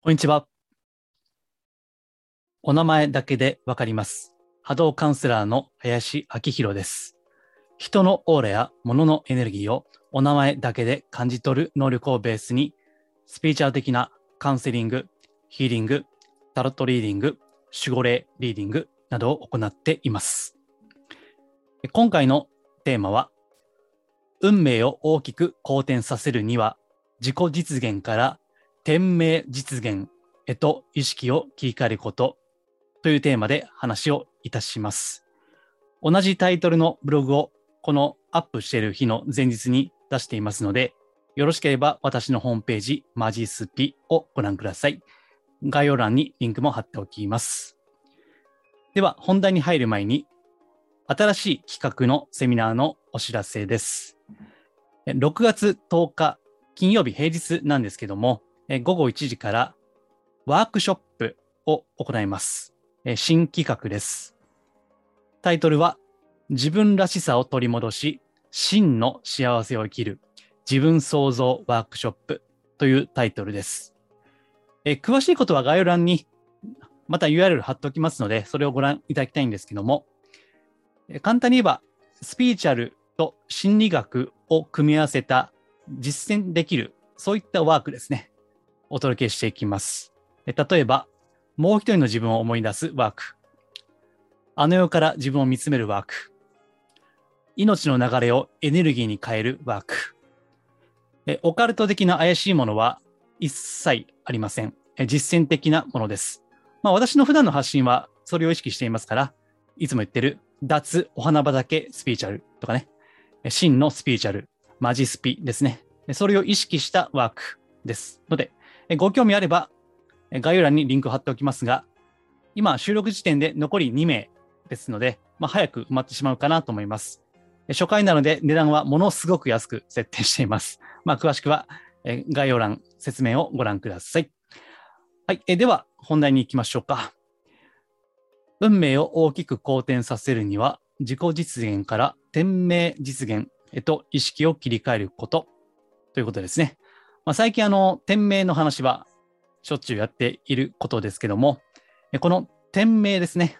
こんにちは。お名前だけでわかります。波動カウンセラーの林明宏です。人のオーラや物のエネルギーをお名前だけで感じ取る能力をベースに、スピーチャー的なカウンセリング、ヒーリング、タロットリーディング、守護霊リーディングなどを行っています。今回のテーマは、運命を大きく好転させるには、自己実現から天命実現へと意識を切り替えることというテーマで話をいたします。同じタイトルのブログをこのアップしている日の前日に出していますので、よろしければ私のホームページマジスピをご覧ください。概要欄にリンクも貼っておきます。では本題に入る前に、新しい企画のセミナーのお知らせです。6月10日金曜日平日なんですけども、え午後1時からワークショップを行います。え新企画です。タイトルは、自分らしさを取り戻し、真の幸せを生きる自分創造ワークショップというタイトルです。え詳しいことは概要欄にまた URL 貼っておきますので、それをご覧いただきたいんですけども、簡単に言えば、スピーチャルと心理学を組み合わせた実践できる、そういったワークですね。お届けしていきます。例えば、もう一人の自分を思い出すワーク。あの世から自分を見つめるワーク。命の流れをエネルギーに変えるワーク。オカルト的な怪しいものは一切ありません。実践的なものです。まあ私の普段の発信はそれを意識していますから、いつも言ってる脱お花畑スピーチャルとかね、真のスピーチャル、マジスピですね。それを意識したワークですので、ご興味あれば、概要欄にリンク貼っておきますが、今、収録時点で残り2名ですので、まあ、早く埋まってしまうかなと思います。初回なので値段はものすごく安く設定しています。まあ、詳しくは、概要欄説明をご覧ください。はい。えでは、本題に行きましょうか。運命を大きく好転させるには、自己実現から天命実現へと意識を切り替えることということですね。まあ、最近あの、天命の話はしょっちゅうやっていることですけども、この天命ですね。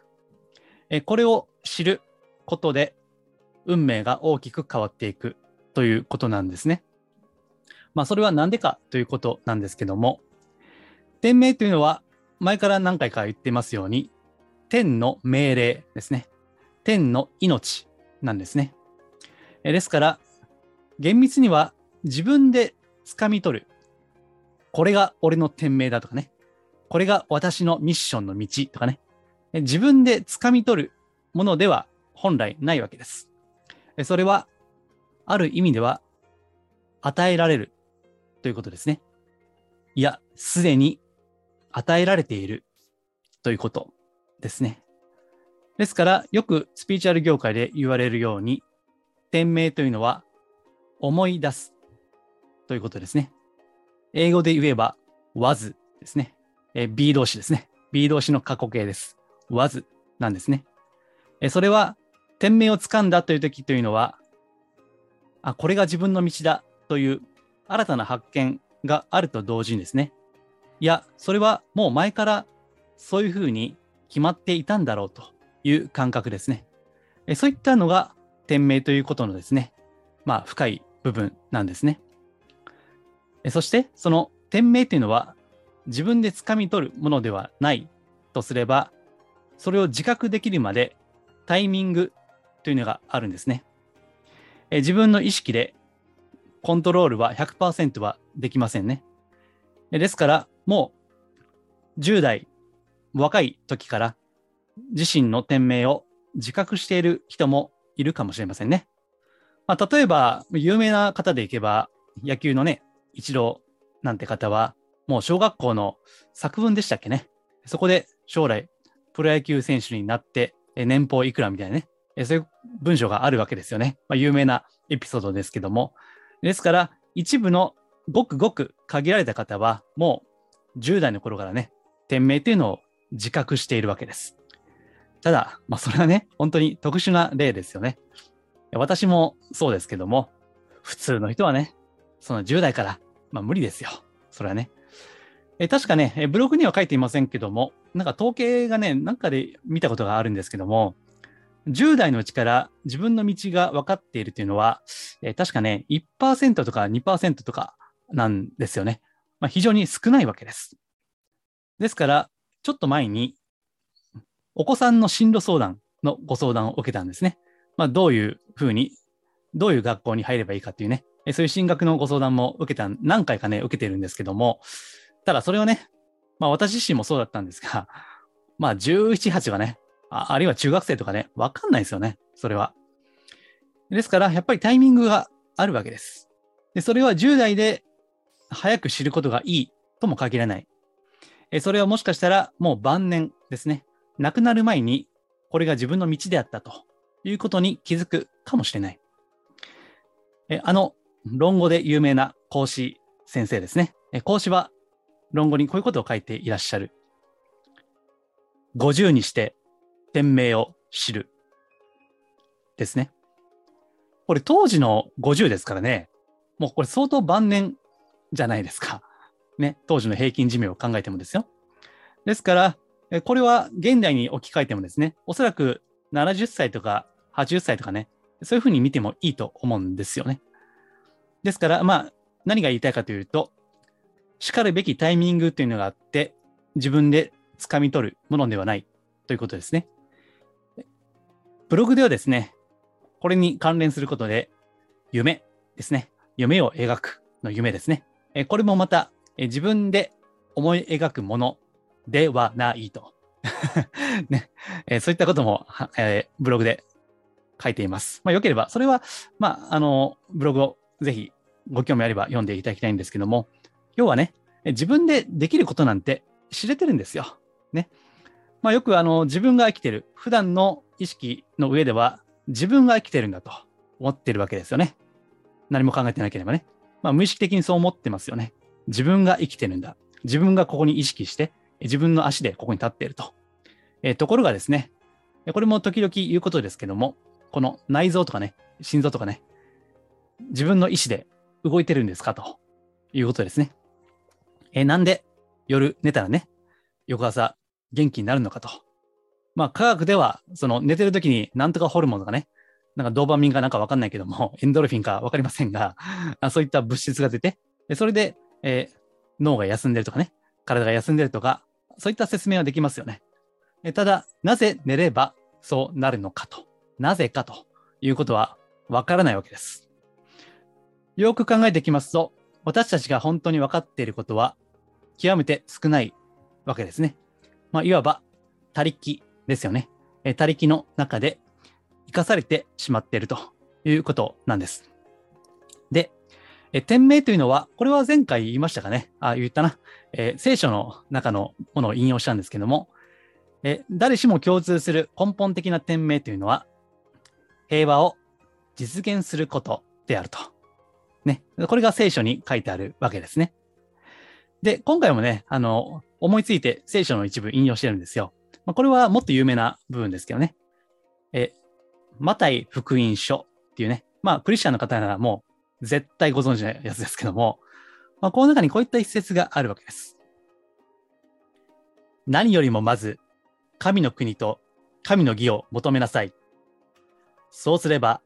これを知ることで運命が大きく変わっていくということなんですね。まあそれは何でかということなんですけども、天命というのは前から何回か言ってますように、天の命令ですね。天の命なんですね。ですから、厳密には自分で掴み取る。これが俺の天命だとかね。これが私のミッションの道とかね。自分で掴み取るものでは本来ないわけです。それは、ある意味では与えられるということですね。いや、すでに与えられているということですね。ですから、よくスピーチュアル業界で言われるように、天命というのは思い出すということですね。英語で言えば was ですね。え B 動詞ですね。B 動詞の過去形です。was なんですね。えそれは、天命をつかんだという時というのは、あ、これが自分の道だという新たな発見があると同時にですね。いや、それはもう前からそういうふうに決まっていたんだろうという感覚ですね。えそういったのが天命ということのですね、まあ深い部分なんですね。そして、その天命というのは自分で掴み取るものではないとすれば、それを自覚できるまでタイミングというのがあるんですね。え自分の意識でコントロールは100%はできませんね。ですから、もう10代、若い時から自身の天命を自覚している人もいるかもしれませんね。まあ、例えば、有名な方でいけば、野球のね、一郎なんて方は、もう小学校の作文でしたっけね。そこで将来、プロ野球選手になって、年俸いくらみたいなね。そういう文章があるわけですよね。まあ、有名なエピソードですけども。ですから、一部のごくごく限られた方は、もう10代の頃からね、天命というのを自覚しているわけです。ただ、まあ、それはね、本当に特殊な例ですよね。私もそうですけども、普通の人はね、その10代から、まあ無理ですよ。それはね。え確かね、ブログには書いていませんけども、なんか統計がね、なんかで見たことがあるんですけども、10代のうちから自分の道が分かっているというのは、え確かね、1%とか2%とかなんですよね。まあ、非常に少ないわけです。ですから、ちょっと前に、お子さんの進路相談のご相談を受けたんですね。まあ、どういうふうに、どういう学校に入ればいいかっていうね、そういう進学のご相談も受けた、何回かね、受けてるんですけども、ただそれはね、まあ私自身もそうだったんですが、まあ17、8はねあ、あるいは中学生とかね、わかんないですよね、それは。ですから、やっぱりタイミングがあるわけです。で、それは10代で早く知ることがいいとも限らない。えそれはもしかしたらもう晩年ですね。亡くなる前にこれが自分の道であったということに気づくかもしれない。えあの論語で有名な孔子先生ですね。孔子は論語にこういうことを書いていらっしゃる。50にして天命を知る。ですね。これ当時の50ですからね、もうこれ相当晩年じゃないですか。ね、当時の平均寿命を考えてもですよ。ですから、これは現代に置き換えてもですね、おそらく70歳とか80歳とかね、そういうふうに見てもいいと思うんですよね。ですから、まあ、何が言いたいかというと、しかるべきタイミングというのがあって、自分で掴み取るものではないということですね。ブログではですね、これに関連することで、夢ですね。夢を描くの夢ですね。これもまた自分で思い描くものではないと。ねそういったことも、えー、ブログで書いています。まあ、よければ、それは、まあ、あの、ブログをぜひご興味あれば読んでいただきたいんですけども、要はね、自分でできることなんて知れてるんですよ。ね。まあ、よくあの自分が生きてる、普段の意識の上では自分が生きてるんだと思ってるわけですよね。何も考えてなければね。まあ、無意識的にそう思ってますよね。自分が生きてるんだ。自分がここに意識して、自分の足でここに立っていると。えー、ところがですね、これも時々言うことですけども、この内臓とかね、心臓とかね、自分の意思で動いてるんですか？ということですね。えー、なんで夜寝たらね、翌朝元気になるのかと。まあ科学では、その寝てる時になんとかホルモンとかね、なんかドーパミンかなんかわかんないけども、エンドルフィンかわかりませんが、そういった物質が出て、それで、えー、脳が休んでるとかね、体が休んでるとか、そういった説明はできますよね。えただ、なぜ寝ればそうなるのかと、なぜかということはわからないわけです。よく考えてきますと、私たちが本当に分かっていることは極めて少ないわけですね。まあ、いわば、他力ですよね。え他力の中で生かされてしまっているということなんです。で、え天命というのは、これは前回言いましたかね。あ、言ったな。え聖書の中のものを引用したんですけども、え誰しも共通する根本的な天命というのは、平和を実現することであると。ね。これが聖書に書いてあるわけですね。で、今回もね、あの、思いついて聖書の一部引用してるんですよ。まあ、これはもっと有名な部分ですけどね。え、マタイ福音書っていうね、まあ、クリスチャンの方ならもう絶対ご存知のやつですけども、まあ、この中にこういった一節があるわけです。何よりもまず、神の国と神の義を求めなさい。そうすれば、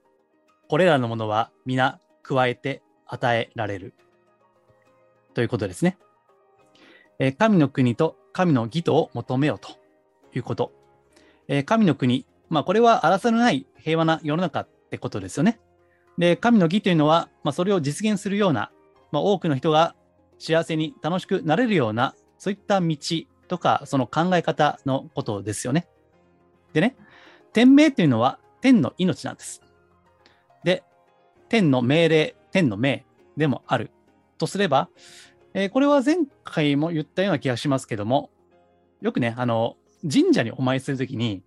これらのものは皆加えて与えられる。ということですね。え神の国と神の義とを求めよということ。え神の国、まあこれは争いのない平和な世の中ってことですよね。で、神の義というのは、まあ、それを実現するような、まあ、多くの人が幸せに楽しくなれるような、そういった道とか、その考え方のことですよね。でね、天命というのは天の命なんです。で、天の命令、天の命でもあるとすれば、えー、これは前回も言ったような気がしますけども、よくね、あの、神社にお参りするときに、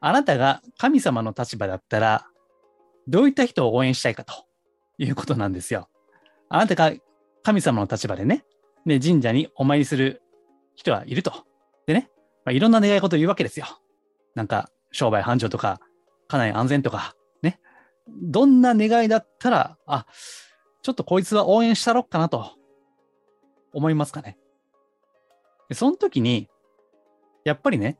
あなたが神様の立場だったら、どういった人を応援したいかということなんですよ。あなたが神様の立場でね、で神社にお参りする人はいると。でね、まあ、いろんな願い事を言うわけですよ。なんか、商売繁盛とか、家内安全とか、どんな願いだったら、あ、ちょっとこいつは応援したろっかなと思いますかね。でその時に、やっぱりね、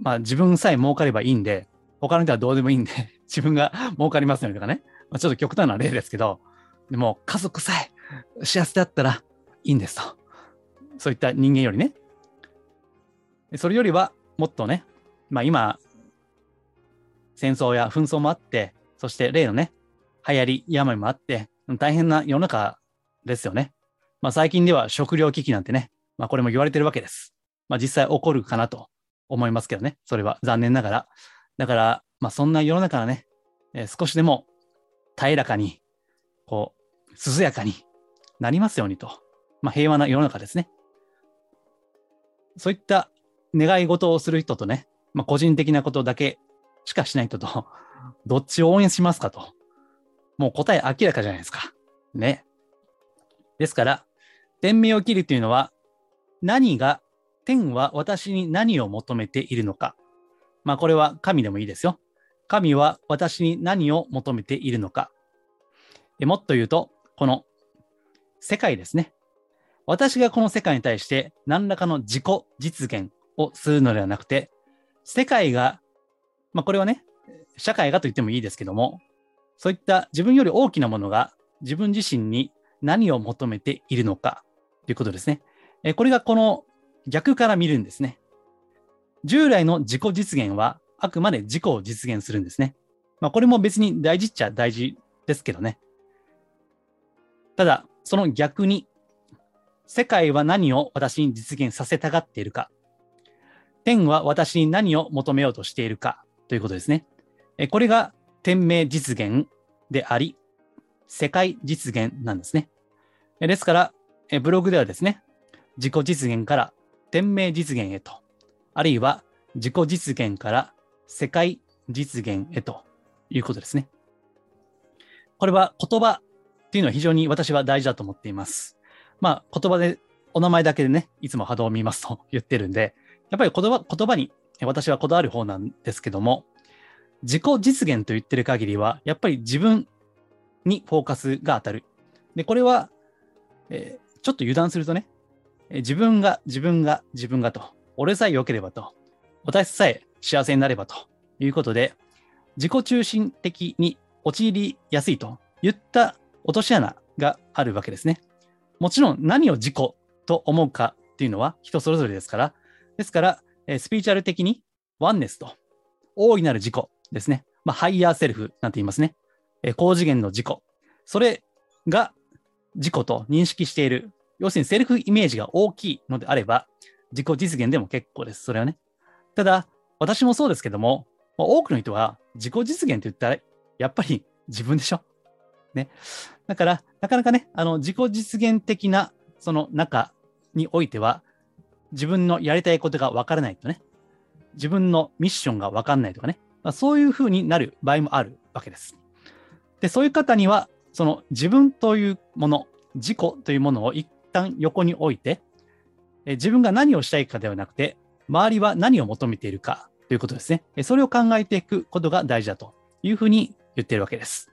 まあ自分さえ儲かればいいんで、他の人はどうでもいいんで、自分が儲かりますよねとかね。まあ、ちょっと極端な例ですけど、でも家族さえ幸せだったらいいんですと。そういった人間よりね。それよりはもっとね、まあ今、戦争や紛争もあって、そして例のね、流行り、病もあって、大変な世の中ですよね。まあ最近では食糧危機なんてね、まあこれも言われてるわけです。まあ実際起こるかなと思いますけどね。それは残念ながら。だから、まあそんな世の中がね、えー、少しでも平らかに、こう、涼やかになりますようにと。まあ平和な世の中ですね。そういった願い事をする人とね、まあ個人的なことだけしかしない人と、どっちを応援しますかと。もう答え明らかじゃないですか。ね。ですから、天命を切るというのは、何が天は私に何を求めているのか。まあこれは神でもいいですよ。神は私に何を求めているのか。もっと言うと、この世界ですね。私がこの世界に対して何らかの自己実現をするのではなくて、世界が、まあこれはね、社会がと言ってもいいですけども、そういった自分より大きなものが自分自身に何を求めているのかということですね。これがこの逆から見るんですね。従来の自己実現はあくまで自己を実現するんですね。まあ、これも別に大事っちゃ大事ですけどね。ただ、その逆に、世界は何を私に実現させたがっているか。天は私に何を求めようとしているかということですね。これが天命実現であり、世界実現なんですね。ですから、ブログではですね、自己実現から天命実現へと、あるいは自己実現から世界実現へということですね。これは言葉っていうのは非常に私は大事だと思っています。まあ言葉で、お名前だけでね、いつも波動を見ますと言ってるんで、やっぱり言葉言葉に私はこだわる方なんですけども、自己実現と言ってる限りは、やっぱり自分にフォーカスが当たる。で、これは、えー、ちょっと油断するとね、自分が、自分が、自分がと、俺さえ良ければと、私さえ幸せになればということで、自己中心的に陥りやすいといった落とし穴があるわけですね。もちろん何を自己と思うかっていうのは人それぞれですから、ですから、スピリチュアル的に oneness と大いなる自己ですね。まあ、 higher self なんて言いますね。高次元の自己。それが自己と認識している要するにセルフイメージが大きいのであれば、自己実現でも結構です。それはね。ただ、私もそうですけども、まあ多くの人は自己実現って言ったら、やっぱり自分でしょ？ね。だから、なかなかね、あの、自己実現的な、その中においては、自分のやりたいことが分からないとね、自分のミッションが分かんないとかね、まあ、そういうふうになる場合もあるわけです。で、そういう方には、その自分というもの、自己というものを一旦横に置いて、え自分が何をしたいかではなくて、周りは何を求めているかということですね。それを考えていくことが大事だというふうに言っているわけです。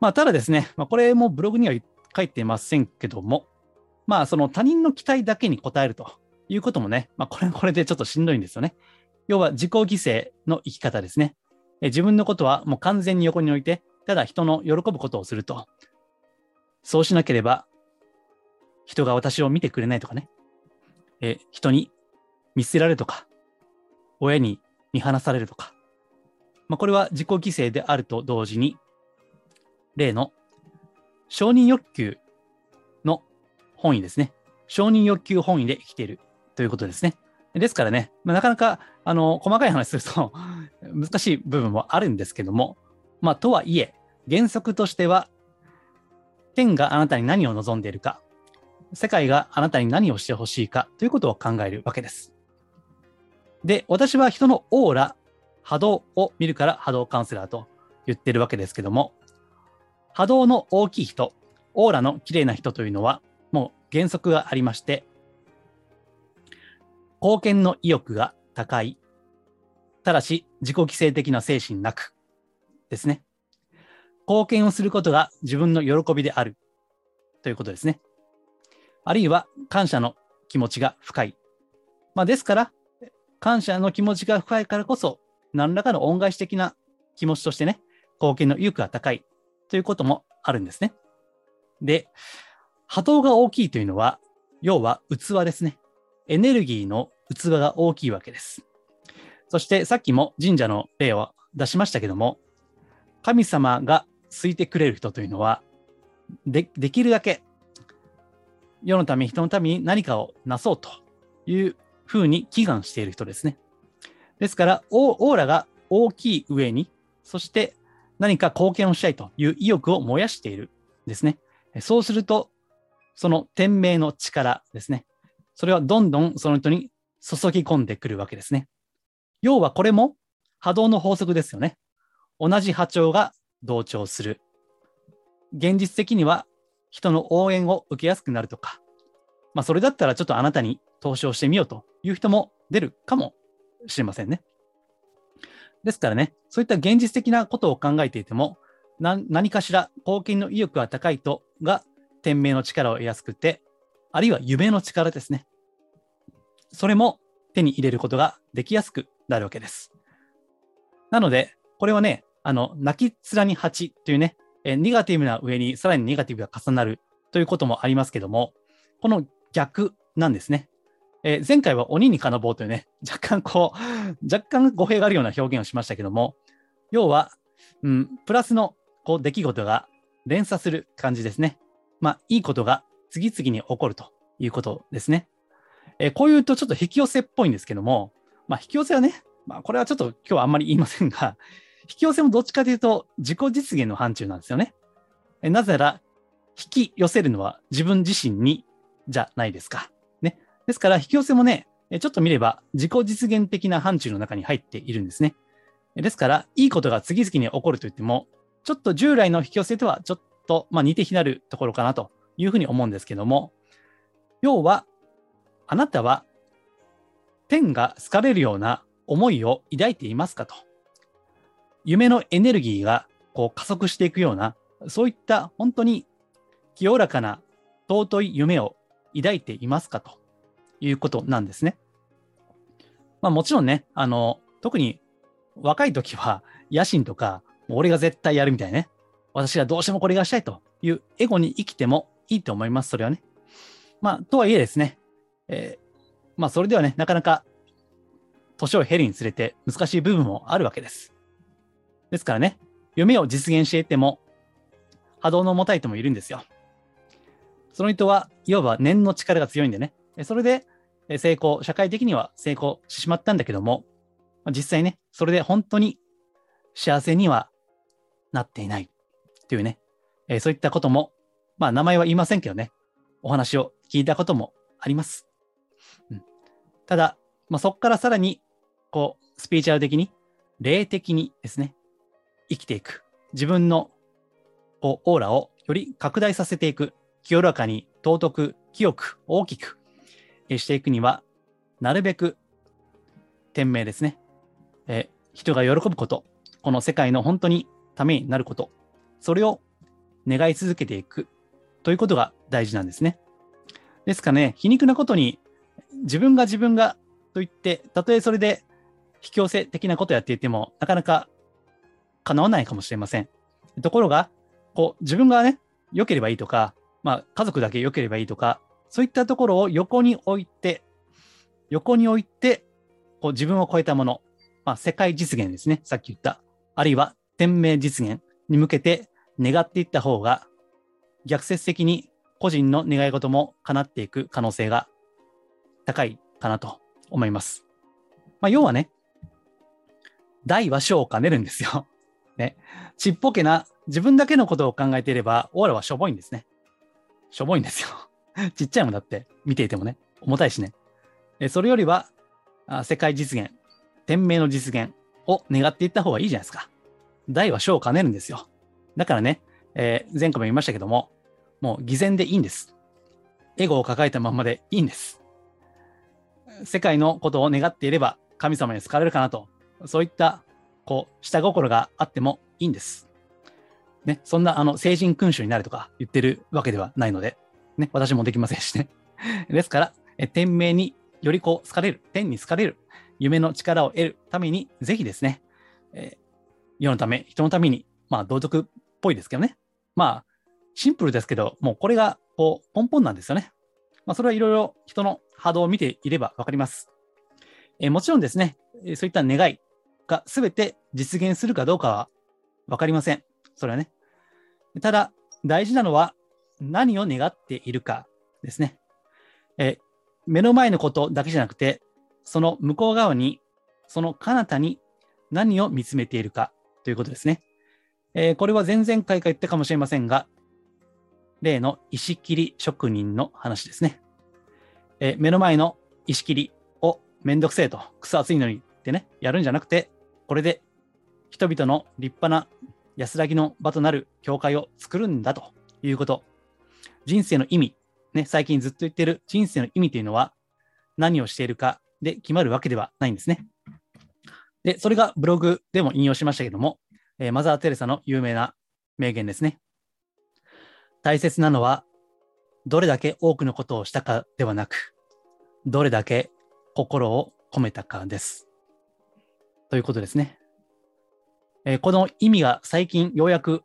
まあ、ただですね、まあ、これもブログには書いてませんけども、まあ、その他人の期待だけに応えるということもね、まあ、これこれでちょっとしんどいんですよね。要は自己犠牲の生き方ですね。自分のことはもう完全に横に置いて、ただ人の喜ぶことをすると。そうしなければ人が私を見てくれないとかね、え人に見捨てられるとか、親に見放されるとか、まあ、これは自己犠牲であると同時に、例の承認欲求の本意ですね。承認欲求本位で生きているということですね。ですからね、まあ、なかなかあの細かい話すると難しい部分もあるんですけども、まあ、とはいえ、原則としては、天があなたに何を望んでいるか、世界があなたに何をしてほしいかということを考えるわけです。で、私は人のオーラ、波動を見るから波動カウンセラーと言ってるわけですけども、波動の大きい人、オーラの綺麗な人というのは、もう原則がありまして、貢献の意欲が高い、ただし自己犠牲的な精神なくですね。貢献をすることが自分の喜びであるということですね。あるいは感謝の気持ちが深い。まあ、ですから、感謝の気持ちが深いからこそ、何らかの恩返し的な気持ちとしてね、貢献の意欲が高いということもあるんですね。で、波動が大きいというのは、要は器ですね。エネルギーの器が大きいわけです。そしてさっきも神社の例を出しましたけども、神様が好いてくれる人というのは、でできるだけ世のため、人のために何かをなそうというふうに祈願している人ですね。ですから、オーラが大きい上に、そして何か貢献をしたいという意欲を燃やしているですね。そうすると、その天命の力ですね。それはどんどんその人に注ぎ込んでくるわけですね。要はこれも波動の法則ですよね。同じ波長が同調する。現実的には人の応援を受けやすくなるとか、まあ、それだったらちょっとあなたに投資をしてみようという人も出るかもしれませんね。ですからね、そういった現実的なことを考えていても、何かしら貢献の意欲が高い人が天命の力を得やすくて、あるいは夢の力ですね。それも手に入れることができやすくなるわけです。なので、これはね、あの、泣き面に蜂というね、えネガティブな上にさらにネガティブが重なるということもありますけども、この逆なんですね。え、前回は鬼に金棒というね、若干こう、若干語弊があるような表現をしましたけども、要は、うん、プラスのこう出来事が連鎖する感じですね。まあ、いいことが次々に起こるということですね。え、こういうとちょっと引き寄せっぽいんですけども、まあ、引き寄せはね、まあ、これはちょっと今日はあんまり言いませんが、引き寄せもどっちかというと自己実現の範疇なんですよね。えなぜなら、引き寄せるのは自分自身にじゃないですか。ね。ですから、引き寄せもね、ちょっと見れば自己実現的な範疇の中に入っているんですね。ですから、いいことが次々に起こるといっても、ちょっと従来の引き寄せとはちょっと、まあ、似て非なるところかなというふうに思うんですけども、要は、あなたは天が好かれるような思いを抱いていますかと。夢のエネルギーがこう加速していくような、そういった本当に清らかな尊い夢を抱いていますかということなんですね。まあもちろんね、あの、特に若い時は野心とか、俺が絶対やるみたいね、私がどうしてもこれがしたいというエゴに生きてもいいと思います、それはね。まあ、とはいえですね、えー、まあそれではね、なかなか年を経るにつれて難しい部分もあるわけです。ですからね、夢を実現していても、波動の重たい人もいるんですよ。その人はいわば念の力が強いんでね、それで成功、社会的には成功してしまったんだけども、実際ね、それで本当に幸せにはなっていないというね、そういったことも、まあ名前は言いませんけどね、お話を聞いたこともあります。ただ、まあ、そこからさらに、こう、スピーチャル的に、霊的にですね、生きていく。自分のこうオーラをより拡大させていく。清らかに尊く、清く、大きくしていくには、なるべく天命ですね。え人が喜ぶこと、この世界の本当にためになること、それを願い続けていくということが大事なんですね。ですかね、皮肉なことに、自分が自分がと言って、たとえそれで引き寄せ的なことをやっていても、なかなか叶わないかもしれません。ところが、こう、自分がね、良ければいいとか、まあ、家族だけ良ければいいとか、そういったところを横に置いて、横に置いて、こう自分を超えたもの、まあ、世界実現ですね。さっき言った。あるいは天命実現に向けて願っていった方が、逆説的に個人の願い事も叶っていく可能性が高いかなと思います。まあ、要はね、大は小を兼ねるんですよ。ね。ちっぽけな、自分だけのことを考えていれば、オーラはしょぼいんですね。しょぼいんですよ。ちっちゃいもんだって、見ていてもね、重たいしね。それよりは、世界実現、天命の実現を願っていった方がいいじゃないですか。大は小を兼ねるんですよ。だからね、えー、前回も言いましたけども、もう偽善でいいんです。エゴを抱えたままでいいんです。世界のことを願っていれば神様に好かれるかなと、そういったこう、下心があってもいいんです。ね、そんな、あの、成人君主になるとか言ってるわけではないので、ね、私もできませんしね。ですから、え天命によりこう好かれる、天に好かれる、夢の力を得るために、ぜひですね、え、世のため、人のために、まあ道徳っぽいですけどね。まあ、シンプルですけど、もうこれがこう根本なんですよね。まあ、それはいろいろ人の波動を見ていればわかります。え、もちろんですね、そういった願いが全て実現するかどうかはわかりません。それはね。ただ、大事なのは何を願っているかですね。え目の前のことだけじゃなくて、その向こう側に、その彼方に何を見つめているかということですね。えー、これは前々回か言ったかもしれませんが、例の石切り職人の話ですね。え、目の前の石切りをめんどくせえと、くそ暑いのにってね、やるんじゃなくて、これで人々の立派な安らぎの場となる教会を作るんだということ。人生の意味、ね、最近ずっと言ってる人生の意味というのは何をしているかで決まるわけではないんですね。で、それがブログでも引用しましたけども、えー、マザー・テレサの有名な名言ですね。大切なのは、どれだけ多くのことをしたかではなく、どれだけ心を込めたかです。ということですね。えー、この意味が最近ようやく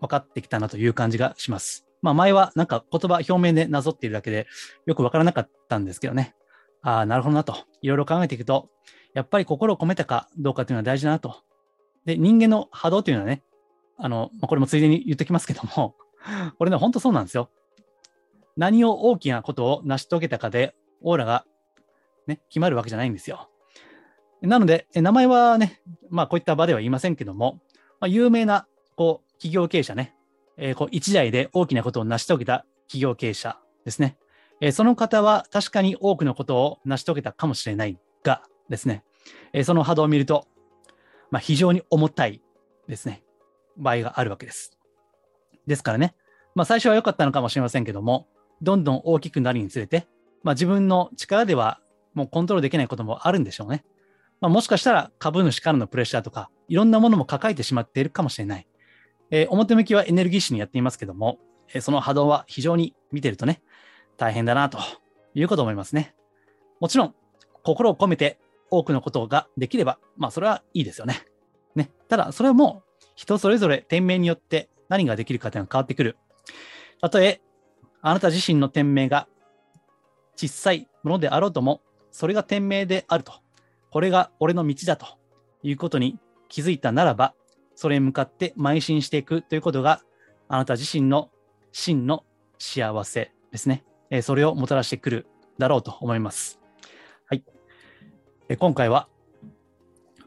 分かってきたなという感じがします。まあ前はなんか言葉表面でなぞっているだけでよく分からなかったんですけどね。ああ、なるほどなと。いろいろ考えていくと、やっぱり心を込めたかどうかというのは大事だなと。で、人間の波動というのはね、あの、まあ、これもついでに言ってきますけども、これね、本当そうなんですよ。何を大きなことを成し遂げたかで、オーラがね、決まるわけじゃないんですよ。なので、名前はね、まあこういった場では言いませんけども、まあ、有名なこう企業経営者ね、えー、こう一代で大きなことを成し遂げた企業経営者ですね。えー、その方は確かに多くのことを成し遂げたかもしれないがですね、えー、その波動を見ると、まあ、非常に重たいですね、場合があるわけです。ですからね、まあ、最初は良かったのかもしれませんけども、どんどん大きくなるにつれて、まあ、自分の力ではもうコントロールできないこともあるんでしょうね。まあ、もしかしたら株主からのプレッシャーとか、いろんなものも抱えてしまっているかもしれない。えー、表向きはエネルギッシュにやっていますけども、えー、その波動は非常に見てるとね、大変だなということを思いますね。もちろん、心を込めて多くのことができれば、まあそれはいいですよね。ね。ただ、それはもう人それぞれ天命によって何ができるかというのは変わってくる。たとえ、あなた自身の天命が小さいものであろうとも、それが天命であると。これが俺の道だということに気づいたならば、それに向かって邁進していくということが、あなた自身の真の幸せですね。えそれをもたらしてくるだろうと思います。はい。え今回は、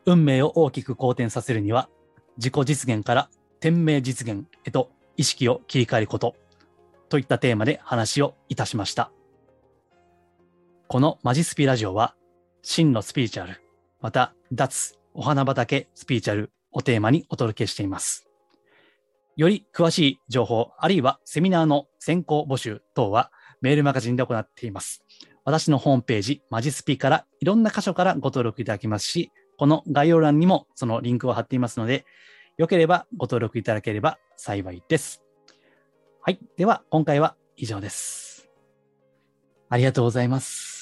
運命を大きく好転させるには、自己実現から天命実現へと意識を切り替えることといったテーマで話をいたしました。このマジスピラジオは、真のスピリチュアル、また脱お花畑スピリチュアルをテーマにお届けしています。より詳しい情報、あるいはセミナーの先行募集等はメールマガジンで行っています。私のホームページ、マジスピからいろんな箇所からご登録いただけますし、この概要欄にもそのリンクを貼っていますので、よければご登録いただければ幸いです。はい。では、今回は以上です。ありがとうございます。